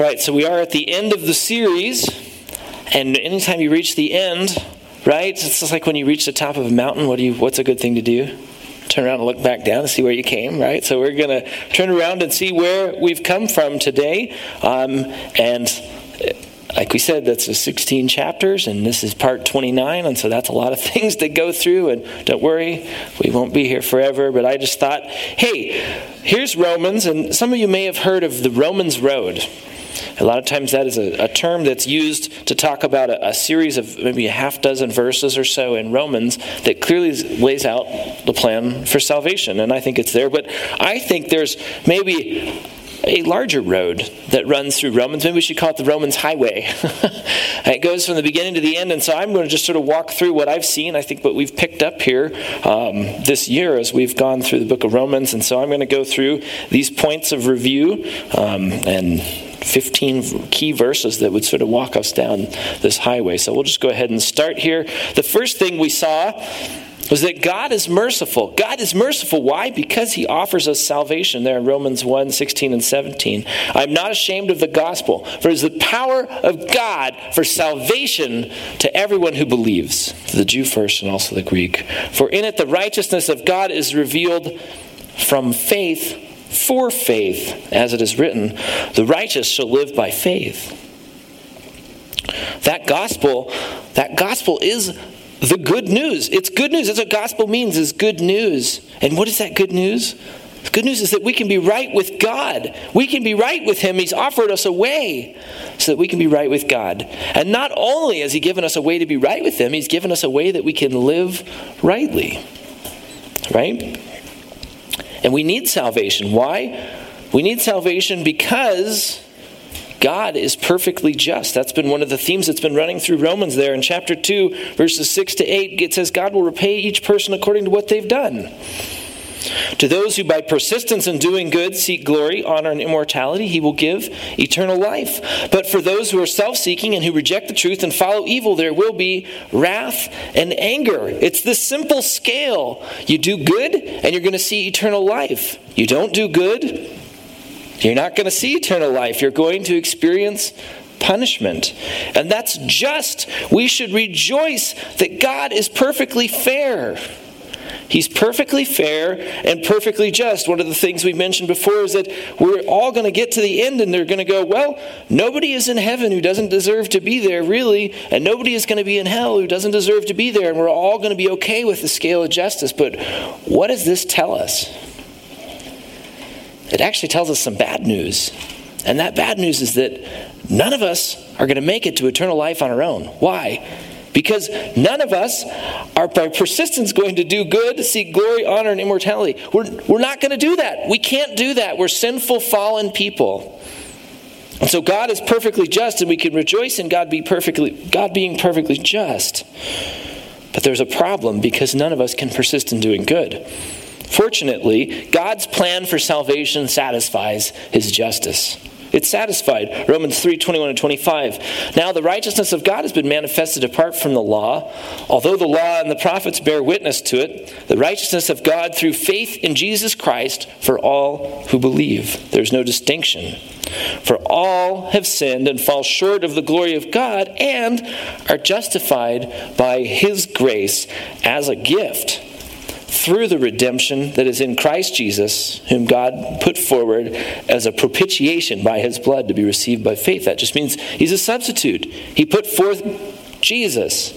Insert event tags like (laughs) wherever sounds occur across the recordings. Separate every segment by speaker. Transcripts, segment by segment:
Speaker 1: All right, so we are at the end of the series, and anytime you reach the end, right? It's just like when you reach the top of a mountain. What do you? What's a good thing to do? Turn around and look back down and see where you came, right? So we're going to turn around and see where we've come from today, um, and like we said, that's 16 chapters, and this is part 29, and so that's a lot of (laughs) things to go through. And don't worry, we won't be here forever. But I just thought, hey, here's Romans, and some of you may have heard of the Romans Road. A lot of times that is a, a term that's used to talk about a, a, series of maybe a half dozen verses or so in Romans that clearly lays out the plan for salvation. And I think it's there. But I think there's maybe a larger road that runs through Romans. Maybe we should call it the Romans Highway. (laughs) it goes from the beginning to the end, and so I'm going to just sort of walk through what I've seen. I think what we've picked up here um, this year as we've gone through the book of Romans, and so I'm going to go through these points of review um, and 15 key verses that would sort of walk us down this highway. So we'll just go ahead and start here. The first thing we saw was that God is merciful. God is merciful. Why? Because he offers us salvation there in Romans 1 16 and 17. I'm not ashamed of the gospel, for it is the power of God for salvation to everyone who believes, the Jew first and also the Greek. For in it the righteousness of God is revealed from faith for faith, as it is written, the righteous shall live by faith. That gospel, that gospel is the good news. It's good news. That's what gospel means is good news. And what is that good news? The good news is that we can be right with God. We can be right with Him. He's offered us a way so that we can be right with God. And not only has He given us a way to be right with Him, He's given us a way that we can live rightly. Right? And we need salvation. Why? We need salvation because God is perfectly just. That's been one of the themes that's been running through Romans there. In chapter 2, verses 6 to 8, it says, God will repay each person according to what they've done. To those who by persistence in doing good seek glory, honor, and immortality, he will give eternal life. But for those who are self seeking and who reject the truth and follow evil, there will be wrath and anger. It's this simple scale. You do good, and you're going to see eternal life. You don't do good, you're not going to see eternal life. You're going to experience punishment. And that's just. We should rejoice that God is perfectly fair. He's perfectly fair and perfectly just. One of the things we mentioned before is that we're all going to get to the end and they're going to go, well, nobody is in heaven who doesn't deserve to be there, really, and nobody is going to be in hell who doesn't deserve to be there, and we're all going to be okay with the scale of justice. But what does this tell us? It actually tells us some bad news. And that bad news is that none of us are going to make it to eternal life on our own. Why? Because none of us are by persistence going to do good, to seek glory, honor, and immortality. We're, we're not going to do that. We can't do that. We're sinful, fallen people. And so God is perfectly just, and we can rejoice in God, be perfectly, God being perfectly just. But there's a problem because none of us can persist in doing good. Fortunately, God's plan for salvation satisfies his justice. It's satisfied. Romans 3 21 and 25. Now the righteousness of God has been manifested apart from the law. Although the law and the prophets bear witness to it, the righteousness of God through faith in Jesus Christ for all who believe. There's no distinction. For all have sinned and fall short of the glory of God and are justified by his grace as a gift through the redemption that is in Christ Jesus, whom God put forward as a propitiation by his blood to be received by faith. That just means he's a substitute. He put forth Jesus.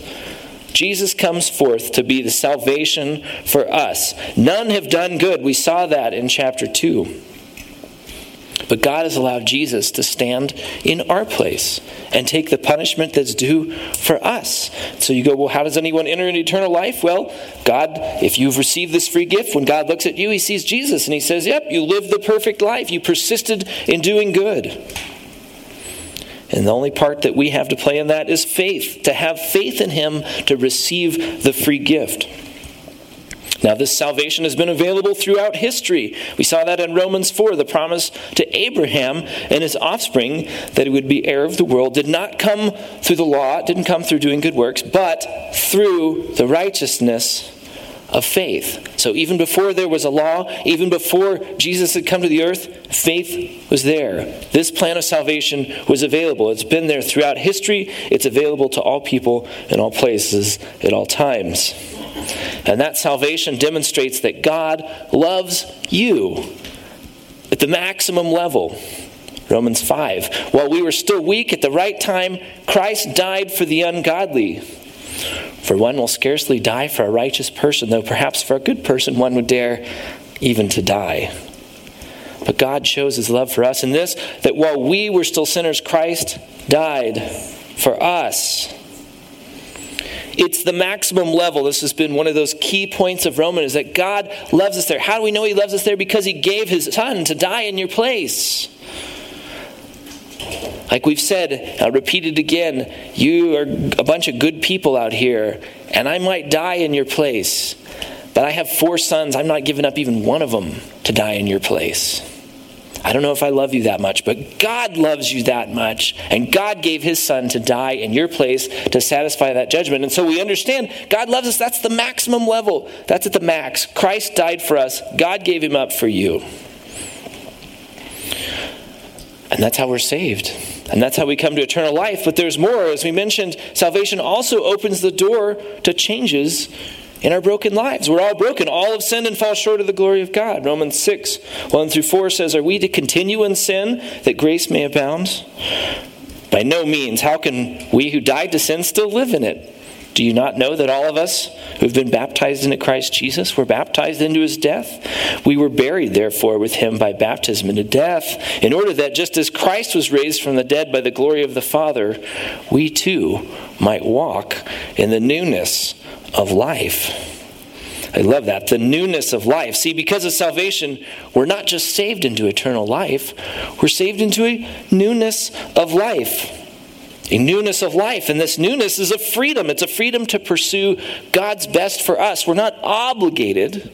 Speaker 1: Jesus comes forth to be the salvation for us. None have done good. We saw that in chapter 2. But God has allowed Jesus to stand in our place and take the punishment that's due for us. So you go, well, how does anyone enter into eternal life? Well, God, if you've received this free gift, when God looks at you, he sees Jesus and he says, yep, you lived the perfect life. You persisted in doing good. And the only part that we have to play in that is faith, to have faith in him to receive the free gift. Now, this salvation has been available throughout history. We saw that in Romans 4. The promise to Abraham and his offspring that he would be heir of the world did not come through the law, didn't come through doing good works, but through the righteousness of faith. So even before there was a law, even before Jesus had come to the earth, faith was there. This plan of salvation was available. It's been there throughout history, it's available to all people in all places at all times. And that salvation demonstrates that God loves you at the maximum level. Romans 5. While we were still weak at the right time, Christ died for the ungodly. For one will scarcely die for a righteous person, though perhaps for a good person one would dare even to die. But God shows his love for us in this that while we were still sinners, Christ died for us. It's the maximum level. This has been one of those key points of Romans is that God loves us there. How do we know he loves us there? Because he gave his son to die in your place. Like we've said, uh, I'll repeat it again, you are a bunch of good people out here, and I might die in your place. But I have four sons. I'm not giving up even one of them to die in your place. I don't know if I love you that much, but God loves you that much. And God gave his son to die in your place to satisfy that judgment. And so we understand God loves us. That's the maximum level. That's at the max. Christ died for us, God gave him up for you. And that's how we're saved. And that's how we come to eternal life. But there's more. As we mentioned, salvation also opens the door to changes in our broken lives. We're all broken. All have sinned and fall short of the glory of God. Romans 6, 1 through 4 says, Are we to continue in sin that grace may abound? By no means. How can we who died to sin still live in it? Do you not know that all of us who've been baptized into Christ Jesus were baptized into his death? We were buried, therefore, with him by baptism into death, in order that just as Christ was raised from the dead by the glory of the Father, we too might walk in the newness of life. I love that. The newness of life. See, because of salvation, we're not just saved into eternal life, we're saved into a newness of life. A newness of life. And this newness is a freedom. It's a freedom to pursue God's best for us. We're not obligated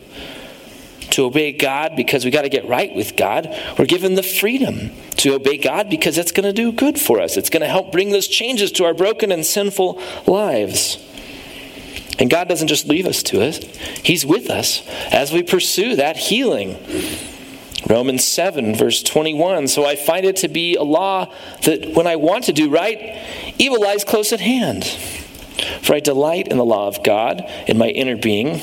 Speaker 1: to obey God because we got to get right with God. We're given the freedom to obey God because it's going to do good for us. It's going to help bring those changes to our broken and sinful lives. And God doesn't just leave us to it, He's with us as we pursue that healing. Romans 7, verse 21. So I find it to be a law that when I want to do right, evil lies close at hand. For I delight in the law of God in my inner being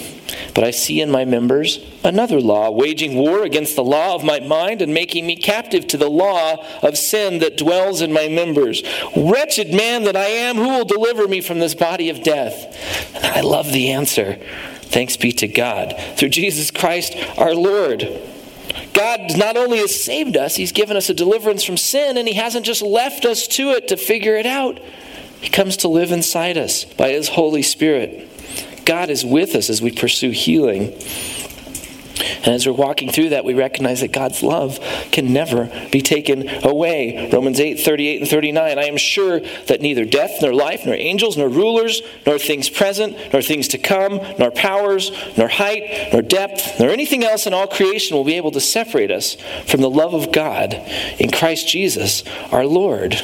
Speaker 1: but I see in my members another law, waging war against the law of my mind and making me captive to the law of sin that dwells in my members. Wretched man that I am, who will deliver me from this body of death? And I love the answer. Thanks be to God through Jesus Christ our Lord. God not only has saved us, He's given us a deliverance from sin, and He hasn't just left us to it to figure it out. He comes to live inside us by His Holy Spirit. God is with us as we pursue healing. And as we're walking through that, we recognize that God's love can never be taken away. Romans 8, 38 and 39. I am sure that neither death, nor life, nor angels, nor rulers, nor things present, nor things to come, nor powers, nor height, nor depth, nor anything else in all creation will be able to separate us from the love of God in Christ Jesus our Lord.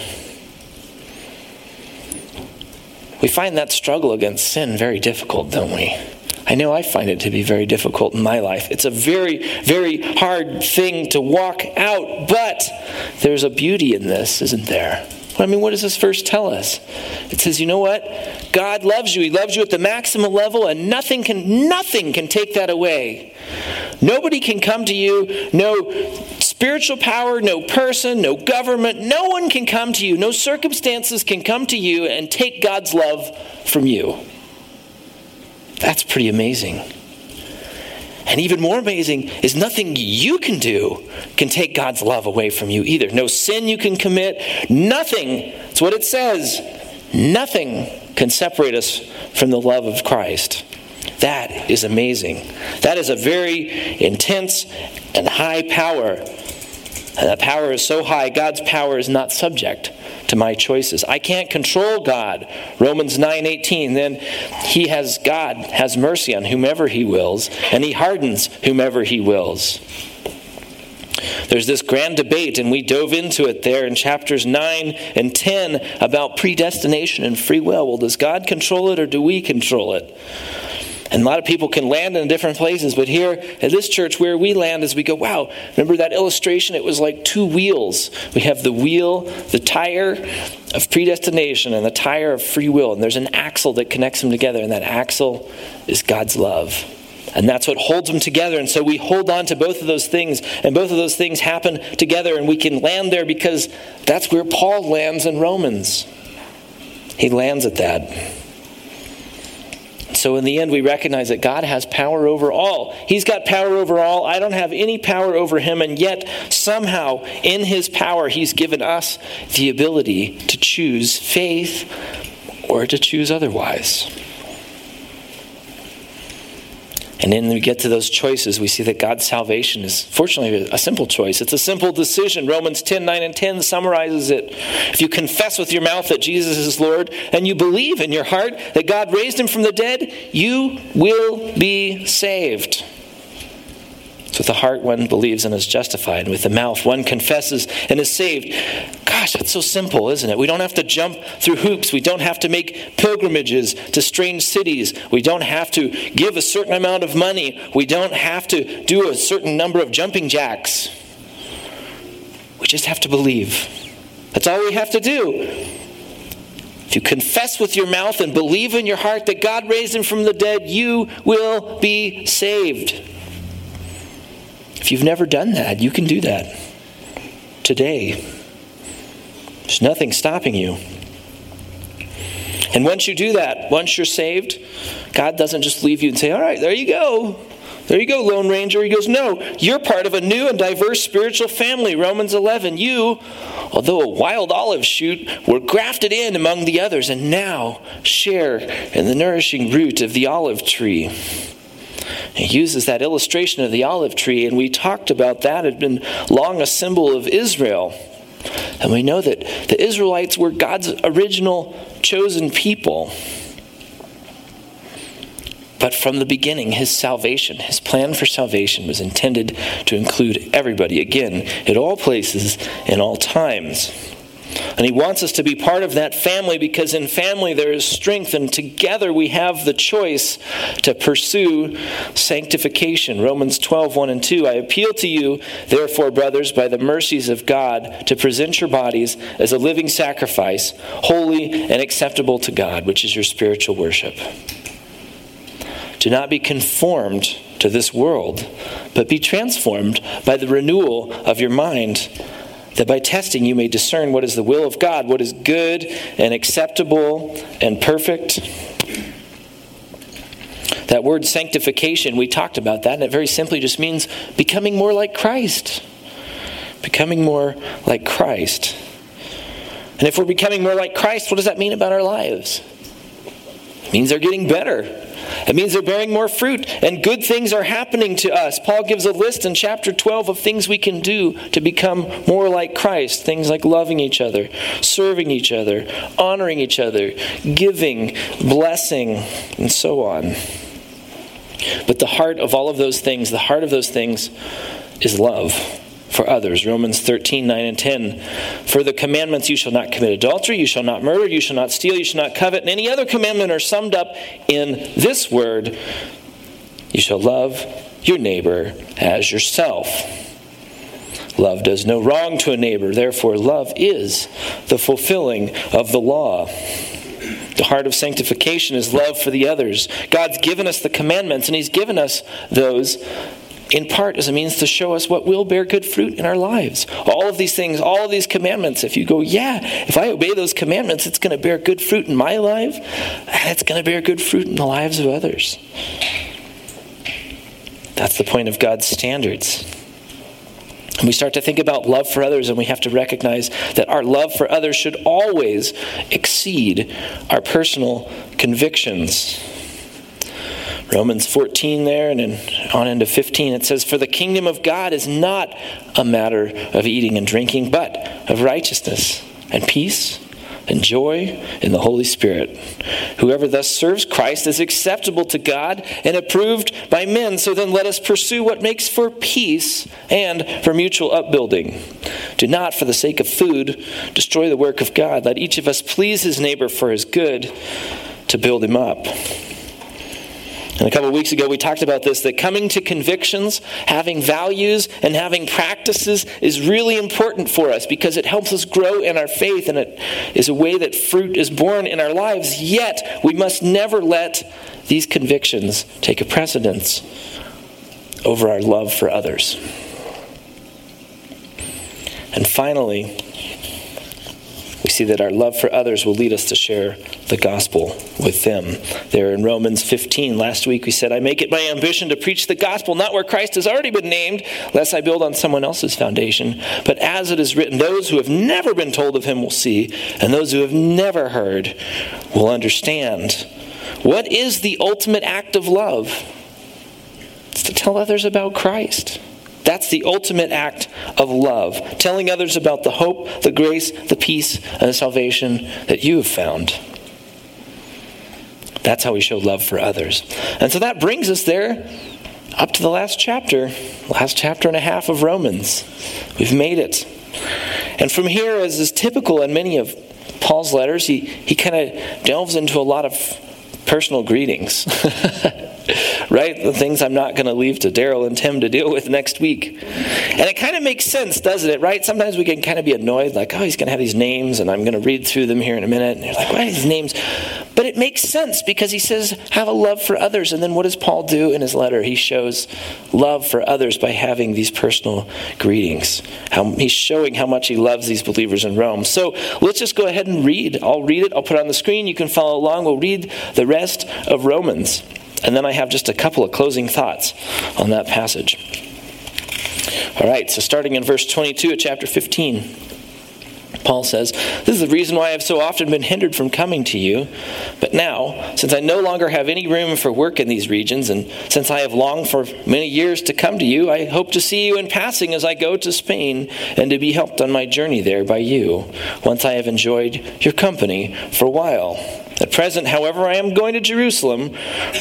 Speaker 1: We find that struggle against sin very difficult, don't we? I know I find it to be very difficult in my life. It's a very, very hard thing to walk out, but there's a beauty in this, isn't there? I mean, what does this verse tell us? It says, you know what? God loves you. He loves you at the maximum level, and nothing can nothing can take that away. Nobody can come to you. No spiritual power, no person, no government, no one can come to you. No circumstances can come to you and take God's love from you. That's pretty amazing. And even more amazing is nothing you can do can take God's love away from you either. No sin you can commit, nothing. That's what it says. Nothing can separate us from the love of Christ. That is amazing. That is a very intense and high power. And that power is so high, God's power is not subject to my choices. I can't control God. Romans 9:18 then he has God has mercy on whomever he wills and he hardens whomever he wills. There's this grand debate, and we dove into it there in chapters 9 and 10 about predestination and free will. Well, does God control it or do we control it? And a lot of people can land in different places, but here at this church, where we land is we go, wow, remember that illustration? It was like two wheels. We have the wheel, the tire of predestination, and the tire of free will. And there's an axle that connects them together, and that axle is God's love. And that's what holds them together. And so we hold on to both of those things, and both of those things happen together, and we can land there because that's where Paul lands in Romans. He lands at that. So, in the end, we recognize that God has power over all. He's got power over all. I don't have any power over him, and yet, somehow, in his power, he's given us the ability to choose faith or to choose otherwise. And then we get to those choices, we see that God's salvation is fortunately a simple choice. It's a simple decision. Romans 10 9 and 10 summarizes it. If you confess with your mouth that Jesus is Lord and you believe in your heart that God raised him from the dead, you will be saved. With the heart one believes and is justified. And With the mouth one confesses and is saved. Gosh, that's so simple, isn't it? We don't have to jump through hoops. We don't have to make pilgrimages to strange cities. We don't have to give a certain amount of money. We don't have to do a certain number of jumping jacks. We just have to believe. That's all we have to do. If you confess with your mouth and believe in your heart that God raised him from the dead, you will be saved. If you've never done that, you can do that today. There's nothing stopping you. And once you do that, once you're saved, God doesn't just leave you and say, All right, there you go. There you go, Lone Ranger. He goes, No, you're part of a new and diverse spiritual family. Romans 11. You, although a wild olive shoot, were grafted in among the others and now share in the nourishing root of the olive tree. He uses that illustration of the olive tree, and we talked about that. It had been long a symbol of Israel. And we know that the Israelites were God's original chosen people. But from the beginning, his salvation, his plan for salvation was intended to include everybody, again, at all places, in all times. And he wants us to be part of that family because in family there is strength, and together we have the choice to pursue sanctification. Romans 12, 1 and 2. I appeal to you, therefore, brothers, by the mercies of God, to present your bodies as a living sacrifice, holy and acceptable to God, which is your spiritual worship. Do not be conformed to this world, but be transformed by the renewal of your mind that by testing you may discern what is the will of God, what is good and acceptable and perfect. That word sanctification, we talked about that, and it very simply just means becoming more like Christ. Becoming more like Christ. And if we're becoming more like Christ, what does that mean about our lives? It means they're getting better. It means they're bearing more fruit and good things are happening to us. Paul gives a list in chapter 12 of things we can do to become more like Christ. Things like loving each other, serving each other, honoring each other, giving, blessing, and so on. But the heart of all of those things, the heart of those things is love for others. Romans 13, 9 and 10. For the commandments, you shall not commit adultery, you shall not murder, you shall not steal, you shall not covet, and any other commandment are summed up in this word you shall love your neighbor as yourself. Love does no wrong to a neighbor, therefore, love is the fulfilling of the law. The heart of sanctification is love for the others. God's given us the commandments, and He's given us those in part as a means to show us what will bear good fruit in our lives. All of these things, all of these commandments, if you go, yeah, if I obey those commandments, it's going to bear good fruit in my life, and it's going to bear good fruit in the lives of others. That's the point of God's standards. And we start to think about love for others, and we have to recognize that our love for others should always exceed our personal convictions. Romans 14 there and then on into 15 it says for the kingdom of God is not a matter of eating and drinking but of righteousness and peace and joy in the Holy Spirit. Whoever thus serves Christ is acceptable to God and approved by men. So then let us pursue what makes for peace and for mutual upbuilding. Do not, for the sake of food, destroy the work of God. Let each of us please his neighbor for his good to build him up. And a couple of weeks ago, we talked about this that coming to convictions, having values, and having practices is really important for us because it helps us grow in our faith and it is a way that fruit is born in our lives. Yet, we must never let these convictions take a precedence over our love for others. And finally, see that our love for others will lead us to share the gospel with them. There in Romans 15, last week we said, I make it my ambition to preach the gospel not where Christ has already been named, lest I build on someone else's foundation, but as it is written, those who have never been told of him will see, and those who have never heard will understand. What is the ultimate act of love? It's to tell others about Christ. That's the ultimate act of love, telling others about the hope, the grace, the peace, and the salvation that you have found. That's how we show love for others. And so that brings us there up to the last chapter, last chapter and a half of Romans. We've made it. And from here, as is typical in many of Paul's letters, he, he kind of delves into a lot of personal greetings. (laughs) right? The things I'm not going to leave to Daryl and Tim to deal with next week. And it kind of makes sense, doesn't it, right? Sometimes we can kind of be annoyed, like, oh, he's going to have these names, and I'm going to read through them here in a minute. And you're like, why are these names? But it makes sense because he says, have a love for others. And then what does Paul do in his letter? He shows love for others by having these personal greetings. How, he's showing how much he loves these believers in Rome. So let's just go ahead and read. I'll read it, I'll put it on the screen. You can follow along. We'll read the rest of Romans. And then I have just a couple of closing thoughts on that passage. All right, so starting in verse 22 of chapter 15. Paul says, This is the reason why I've so often been hindered from coming to you. But now, since I no longer have any room for work in these regions, and since I have longed for many years to come to you, I hope to see you in passing as I go to Spain and to be helped on my journey there by you, once I have enjoyed your company for a while. At present, however, I am going to Jerusalem,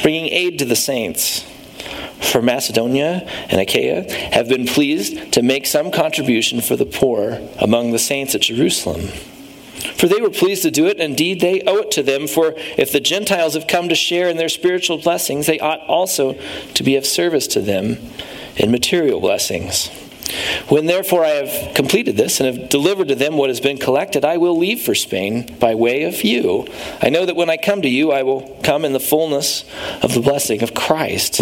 Speaker 1: bringing aid to the saints. For Macedonia and Achaia have been pleased to make some contribution for the poor among the saints at Jerusalem. For they were pleased to do it, indeed they owe it to them. For if the Gentiles have come to share in their spiritual blessings, they ought also to be of service to them in material blessings. When therefore I have completed this and have delivered to them what has been collected, I will leave for Spain by way of you. I know that when I come to you, I will come in the fullness of the blessing of Christ.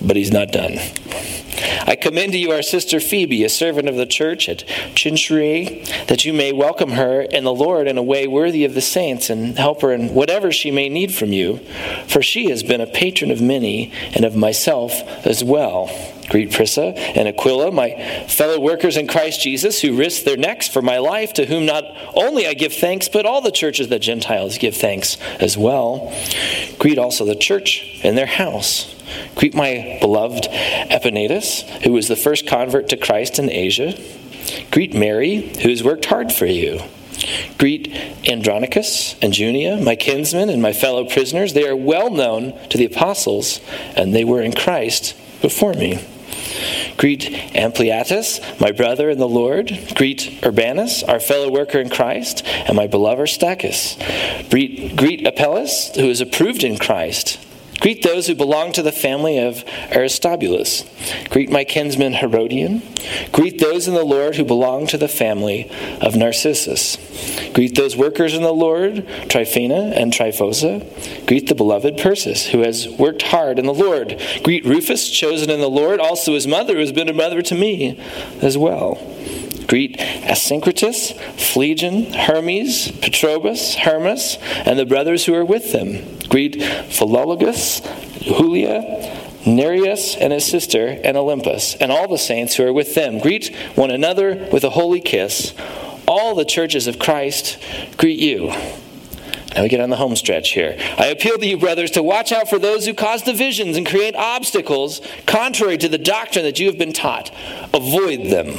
Speaker 1: But he's not done. I commend to you our sister Phoebe, a servant of the church at Cenchreae, that you may welcome her in the Lord in a way worthy of the saints and help her in whatever she may need from you. For she has been a patron of many and of myself as well. Greet Prisca and Aquila, my fellow workers in Christ Jesus, who risked their necks for my life, to whom not only I give thanks, but all the churches the Gentiles give thanks as well. Greet also the church in their house. Greet my beloved Epaenetus, who was the first convert to Christ in Asia. Greet Mary, who has worked hard for you. Greet Andronicus and Junia, my kinsmen and my fellow prisoners. They are well known to the apostles, and they were in Christ before me. Greet Ampliatus, my brother in the Lord. Greet Urbanus, our fellow worker in Christ, and my beloved Stachys. Greet, greet Apelles, who is approved in Christ. Greet those who belong to the family of Aristobulus. Greet my kinsman Herodion. Greet those in the Lord who belong to the family of Narcissus. Greet those workers in the Lord, Tryphena and Tryphosa. Greet the beloved Persis, who has worked hard in the Lord. Greet Rufus, chosen in the Lord, also his mother, who has been a mother to me as well. Greet Asyncritus, Phlegon, Hermes, Patrobas, Hermas, and the brothers who are with them. Greet Philologus, Julia, Nereus and his sister, and Olympas, and all the saints who are with them. Greet one another with a holy kiss. All the churches of Christ greet you. Now we get on the home stretch here. I appeal to you, brothers, to watch out for those who cause divisions and create obstacles contrary to the doctrine that you have been taught. Avoid them.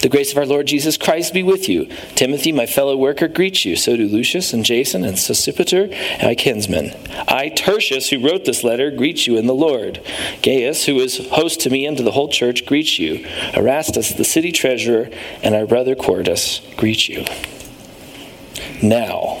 Speaker 1: The grace of our Lord Jesus Christ be with you. Timothy, my fellow worker, greets you. So do Lucius and Jason and Sosipater, my kinsmen. I, Tertius, who wrote this letter, greet you in the Lord. Gaius, who is host to me and to the whole church, greets you. Erastus, the city treasurer, and our brother Quartus greet you. Now,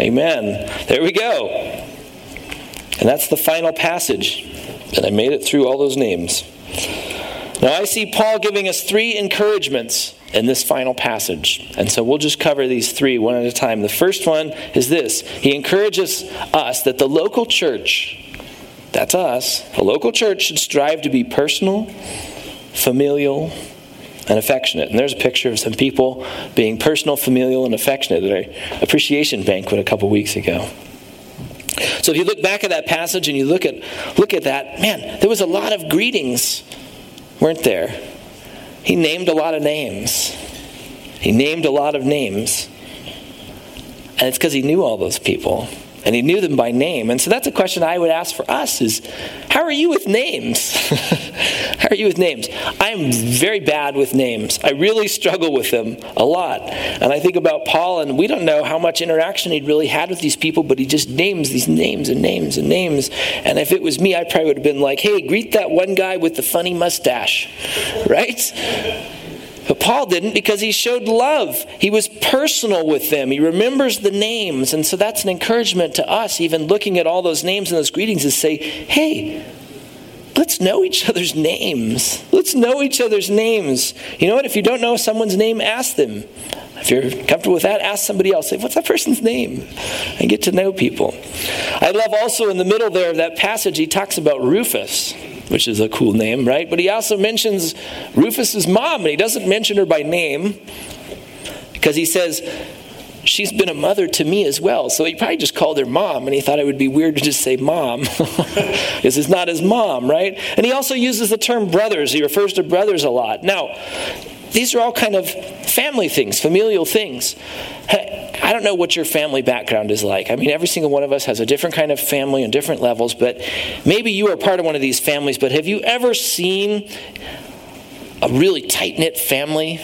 Speaker 1: Amen. There we go. And that's the final passage. And I made it through all those names. Now I see Paul giving us three encouragements in this final passage. And so we'll just cover these three one at a time. The first one is this He encourages us that the local church, that's us, the local church should strive to be personal, familial, and affectionate. And there's a picture of some people being personal, familial, and affectionate at our appreciation banquet a couple weeks ago. So if you look back at that passage and you look at look at that, man, there was a lot of greetings, weren't there? He named a lot of names. He named a lot of names. And it's because he knew all those people and he knew them by name. And so that's a question I would ask for us is how are you with names? (laughs) how are you with names? I'm very bad with names. I really struggle with them a lot. And I think about Paul and we don't know how much interaction he'd really had with these people, but he just names these names and names and names. And if it was me, I probably would have been like, "Hey, greet that one guy with the funny mustache." (laughs) Right? But Paul didn't because he showed love. He was personal with them. He remembers the names. And so that's an encouragement to us, even looking at all those names and those greetings, to say, hey, let's know each other's names. Let's know each other's names. You know what? If you don't know someone's name, ask them. If you're comfortable with that, ask somebody else. Say, what's that person's name? And get to know people. I love also in the middle there of that passage, he talks about Rufus which is a cool name, right? But he also mentions Rufus's mom, and he doesn't mention her by name because he says, She's been a mother to me as well. So he probably just called her mom, and he thought it would be weird to just say mom, (laughs) because it's not his mom, right? And he also uses the term brothers. He refers to brothers a lot. Now, these are all kind of family things, familial things. I don't know what your family background is like. I mean, every single one of us has a different kind of family and different levels, but maybe you are part of one of these families. But have you ever seen a really tight knit family?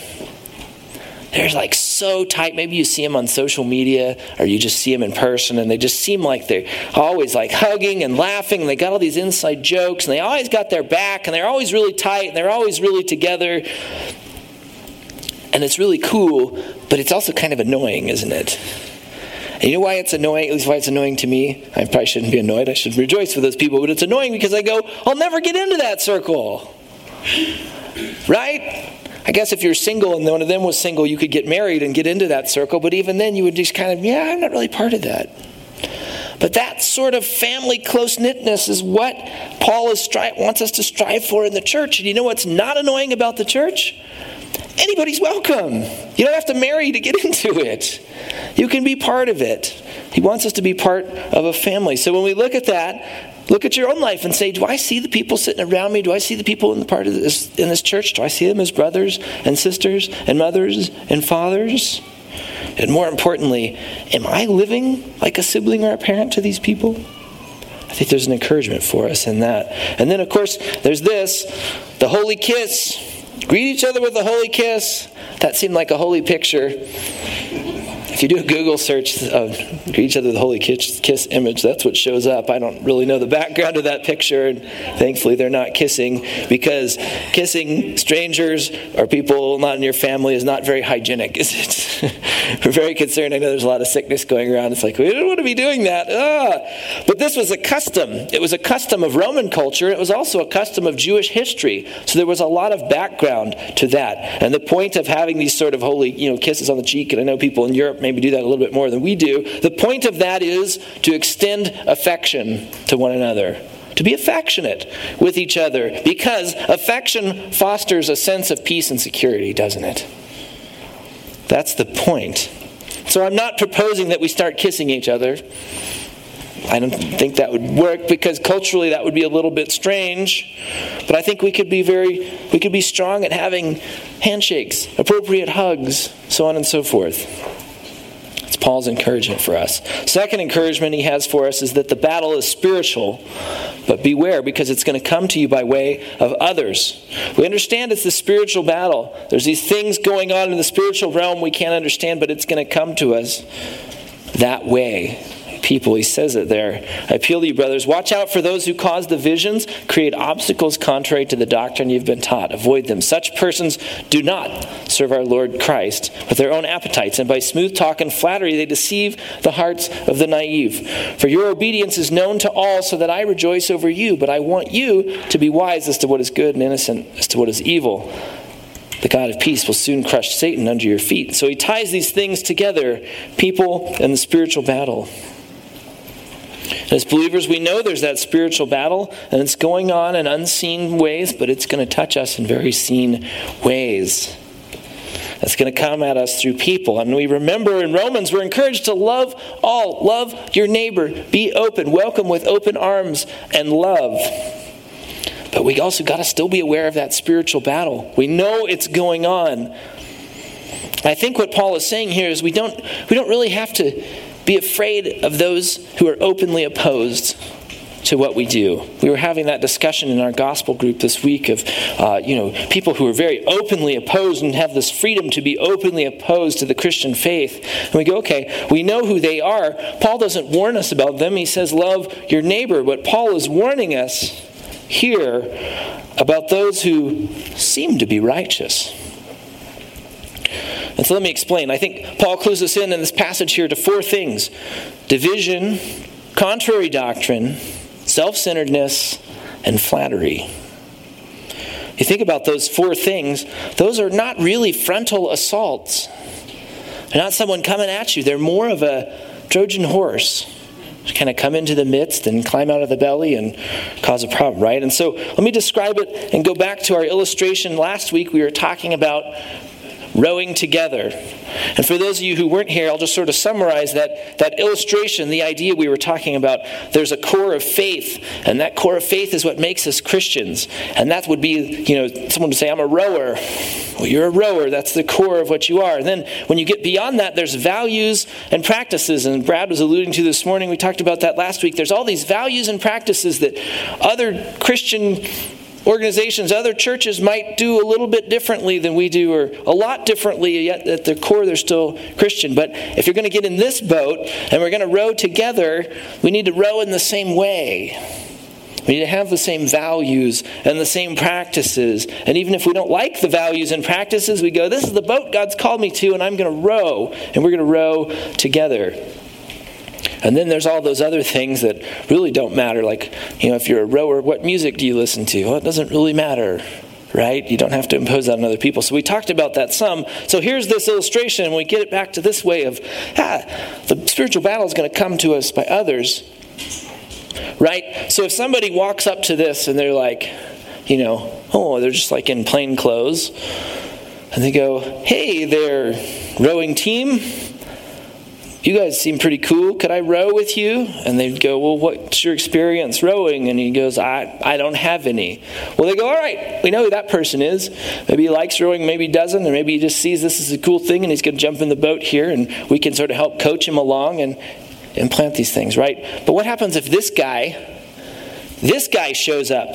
Speaker 1: They're like so tight. Maybe you see them on social media or you just see them in person and they just seem like they're always like hugging and laughing. And they got all these inside jokes and they always got their back and they're always really tight and they're always really together and it's really cool, but it's also kind of annoying, isn't it? And you know why it's annoying? At least why it's annoying to me? I probably shouldn't be annoyed. I should rejoice for those people, but it's annoying because I go, I'll never get into that circle. Right? I guess if you're single and one of them was single, you could get married and get into that circle, but even then you would just kind of, yeah, I'm not really part of that. But that sort of family close knitness is what Paul is stri- wants us to strive for in the church. And you know what's not annoying about the church? Anybody's welcome. You don't have to marry to get (laughs) into it. You can be part of it. He wants us to be part of a family. So when we look at that, look at your own life and say, do I see the people sitting around me? Do I see the people in the part of this in this church? Do I see them as brothers and sisters and mothers and fathers? And more importantly, am I living like a sibling or a parent to these people? I think there's an encouragement for us in that. And then, of course, there's this the holy kiss. Greet each other with a holy kiss. That seemed like a holy picture. If you do a Google search of each other the holy kiss, image, that's what shows up. I don't really know the background of that picture, and thankfully they're not kissing because kissing strangers or people not in your family is not very hygienic, is it? (laughs) We're very concerned. I know there's a lot of sickness going around. It's like we don't want to be doing that. Ah. But this was a custom. It was a custom of Roman culture. It was also a custom of Jewish history. So there was a lot of background to that. And the point of having these sort of holy, you know, kisses on the cheek, and I know people in Europe maybe do that a little bit more than we do. The point of that is to extend affection to one another to be affectionate with each other because affection fosters a sense of peace and security, doesn't it? That's the point. So I'm not proposing that we start kissing each other. I don't think that would work because culturally that would be a little bit strange. But I think we could be very we could be strong at having handshakes, appropriate hugs, so on and so forth. Paul's encouragement for us. Second encouragement he has for us is that the battle is spiritual, but beware because it's going to come to you by way of others. We understand it's the spiritual battle. There's these things going on in the spiritual realm we can't understand, but it's going to come to us that way people. He says it there. I appeal to you, brothers, watch out for those who cause divisions, create obstacles contrary to the doctrine you've been taught. Avoid them. Such persons do not serve our Lord Christ with their own appetites, and by smooth talk and flattery they deceive the hearts of the naive. For your obedience is known to all, so that I rejoice over you, but I want you to be wise as to what is good and innocent as to what is evil. The God of peace will soon crush Satan under your feet. So he ties these things together people and the spiritual battle. As believers, we know there's that spiritual battle, and it's going on in unseen ways, but it's going to touch us in very seen ways. It's going to come at us through people. And we remember in Romans, we're encouraged to love all, love your neighbor, be open, welcome with open arms and love. But we also got to still be aware of that spiritual battle. We know it's going on. I think what Paul is saying here is we don't, we don't really have to be afraid of those who are openly opposed to what we do. We were having that discussion in our gospel group this week of, uh, you know, people who are very openly opposed and have this freedom to be openly opposed to the Christian faith. And we go, okay, we know who they are. Paul doesn't warn us about them. He says, love your neighbor. But Paul is warning us here about those who seem to be righteous. And so let me explain. I think Paul clues us in in this passage here to four things division, contrary doctrine, self centeredness, and flattery. You think about those four things, those are not really frontal assaults. They're not someone coming at you, they're more of a Trojan horse. Just kind of come into the midst and climb out of the belly and cause a problem, right? And so let me describe it and go back to our illustration. Last week we were talking about rowing together. And for those of you who weren't here, I'll just sort of summarize that, that illustration, the idea we were talking about. There's a core of faith, and that core of faith is what makes us Christians. And that would be, you know, someone would say, I'm a rower. Well, you're a rower. That's the core of what you are. And then when you get beyond that, there's values and practices. And Brad was alluding to this morning. We talked about that last week. There's all these values and practices that other Christian organizations, other churches might do a little bit differently than we do, or a lot differently, yet at their core they're still Christian. But if you're going to get in this boat and we're going to row together, we need to row in the same way. We need to have the same values and the same practices. And even if we don't like the values and practices, we go, This is the boat God's called me to, and I'm going to row, and we're going to row together. And then there's all those other things that really don't matter. Like, you know, if you're a rower, what music do you listen to? Well, it doesn't really matter, right? You don't have to impose that on other people. So we talked about that some. So here's this illustration, and we get it back to this way of, ah, the spiritual battle is going to come to us by others, right? So if somebody walks up to this and they're like, you know, oh, they're just like in plain clothes, and they go, hey there, rowing team you guys seem pretty cool. Could I row with you? And they'd go, Well, what's your experience rowing? And he goes, I, I don't have any. Well, they go, All right, we know who that person is. Maybe he likes rowing, maybe he doesn't, or maybe he just sees this as a cool thing and he's going to jump in the boat here and we can sort of help coach him along and implant these things, right? But what happens if this guy, this guy shows up?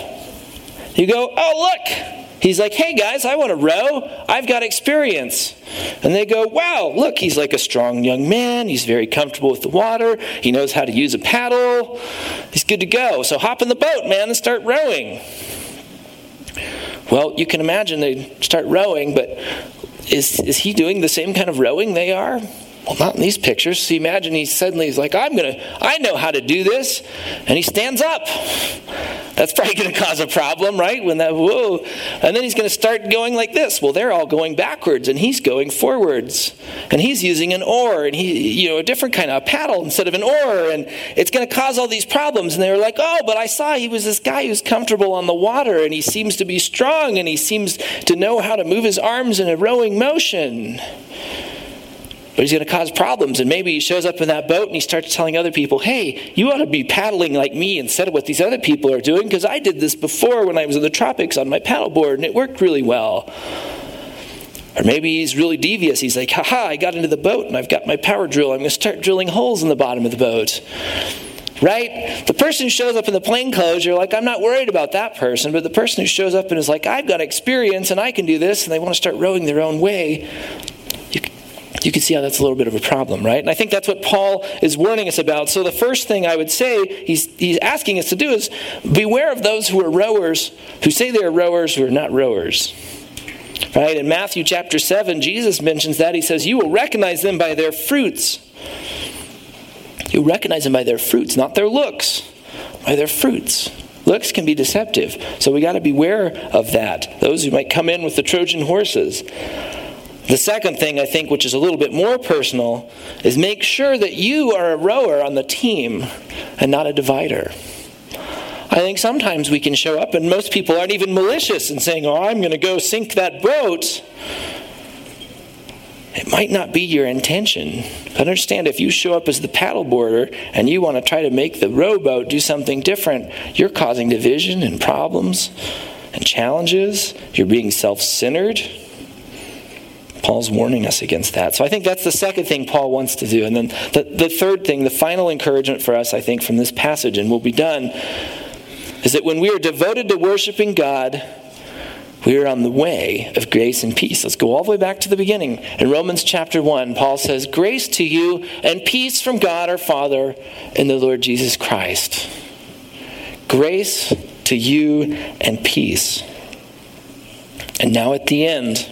Speaker 1: You go, Oh, look, He's like, hey guys, I want to row. I've got experience. And they go, wow, look, he's like a strong young man. He's very comfortable with the water. He knows how to use a paddle. He's good to go. So hop in the boat, man, and start rowing. Well, you can imagine they start rowing, but is, is he doing the same kind of rowing they are? Well, not in these pictures. So imagine he suddenly is like, I'm going to, I know how to do this. And he stands up. That's probably going to cause a problem, right? When that, whoa. And then he's going to start going like this. Well, they're all going backwards and he's going forwards. And he's using an oar and he, you know, a different kind of paddle instead of an oar. And it's going to cause all these problems. And they were like, oh, but I saw he was this guy who's comfortable on the water and he seems to be strong and he seems to know how to move his arms in a rowing motion but he's going to cause problems. And maybe he shows up in that boat and he starts telling other people, hey, you ought to be paddling like me instead of what these other people are doing because I did this before when I was in the tropics on my paddleboard and it worked really well. Or maybe he's really devious. He's like, haha, I got into the boat and I've got my power drill. I'm going to start drilling holes in the bottom of the boat. Right? The person who shows up in the plain clothes, you're like, I'm not worried about that person. But the person who shows up and is like, I've got experience and I can do this, and they want to start rowing their own way, you can see how that's a little bit of a problem, right? And I think that's what Paul is warning us about. So the first thing I would say he's, he's asking us to do is beware of those who are rowers, who say they are rowers who are not rowers. Right? In Matthew chapter 7, Jesus mentions that. He says, You will recognize them by their fruits. You recognize them by their fruits, not their looks, by their fruits. Looks can be deceptive. So we got to beware of that. Those who might come in with the Trojan horses. The second thing I think, which is a little bit more personal, is make sure that you are a rower on the team and not a divider. I think sometimes we can show up, and most people aren't even malicious in saying, Oh, I'm going to go sink that boat. It might not be your intention. But understand if you show up as the paddleboarder and you want to try to make the rowboat do something different, you're causing division and problems and challenges. You're being self centered. Paul's warning us against that. So I think that's the second thing Paul wants to do. And then the, the third thing, the final encouragement for us, I think, from this passage, and we'll be done, is that when we are devoted to worshiping God, we are on the way of grace and peace. Let's go all the way back to the beginning. In Romans chapter 1, Paul says, Grace to you and peace from God our Father and the Lord Jesus Christ. Grace to you and peace. And now at the end,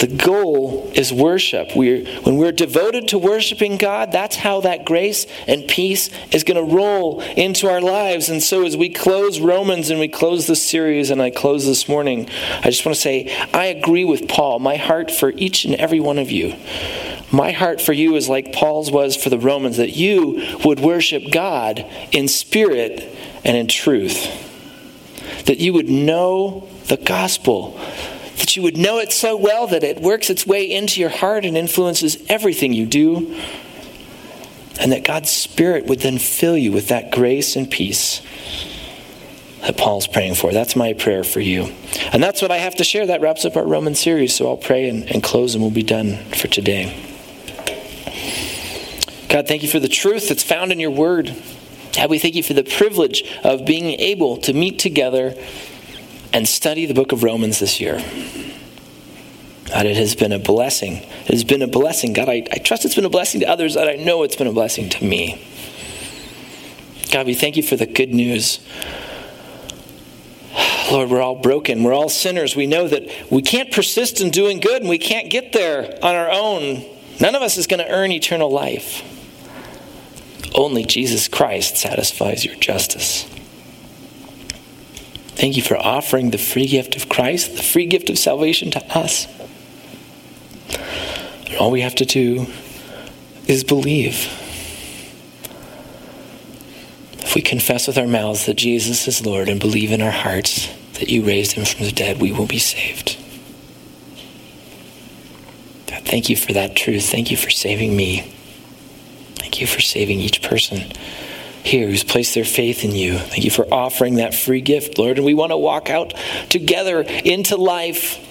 Speaker 1: The goal is worship. We're, when we're devoted to worshiping God, that's how that grace and peace is going to roll into our lives. And so, as we close Romans and we close this series, and I close this morning, I just want to say I agree with Paul. My heart for each and every one of you. My heart for you is like Paul's was for the Romans, that you would worship God in spirit and in truth. That you would know the gospel that you would know it so well that it works its way into your heart and influences everything you do. And that God's Spirit would then fill you with that grace and peace that Paul's praying for. That's my prayer for you. And that's what I have to share. That wraps up our Roman series. So I'll pray and, and close and we'll be done for today. God, thank you for the truth that's found in your word. God, we thank you for the privilege of being able to meet together and study the book of Romans this year. God, it has been a blessing. It has been a blessing. God, I, I trust it's been a blessing to others, and I know it's been a blessing to me. God, we thank you for the good news. Lord, we're all broken. We're all sinners. We know that we can't persist in doing good and we can't get there on our own. None of us is going to earn eternal life. Only Jesus Christ satisfies your justice. Thank you for offering the free gift of Christ, the free gift of salvation to us. All we have to do is believe. If we confess with our mouths that Jesus is Lord and believe in our hearts that you raised him from the dead, we will be saved. God, Thank you for that truth. Thank you for saving me. Thank you for saving each person here who's placed their faith in you. Thank you for offering that free gift, Lord. And we want to walk out together into life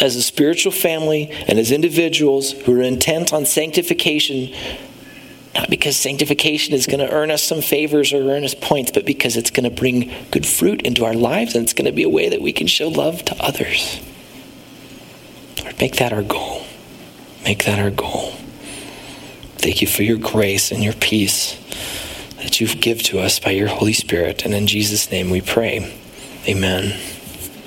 Speaker 1: as a spiritual family and as individuals who are intent on sanctification, not because sanctification is going to earn us some favors or earn us points, but because it's going to bring good fruit into our lives and it's going to be a way that we can show love to others. Lord, make that our goal. Make that our goal. Thank you for your grace and your peace that you give to us by your Holy Spirit. And in Jesus' name we pray. Amen.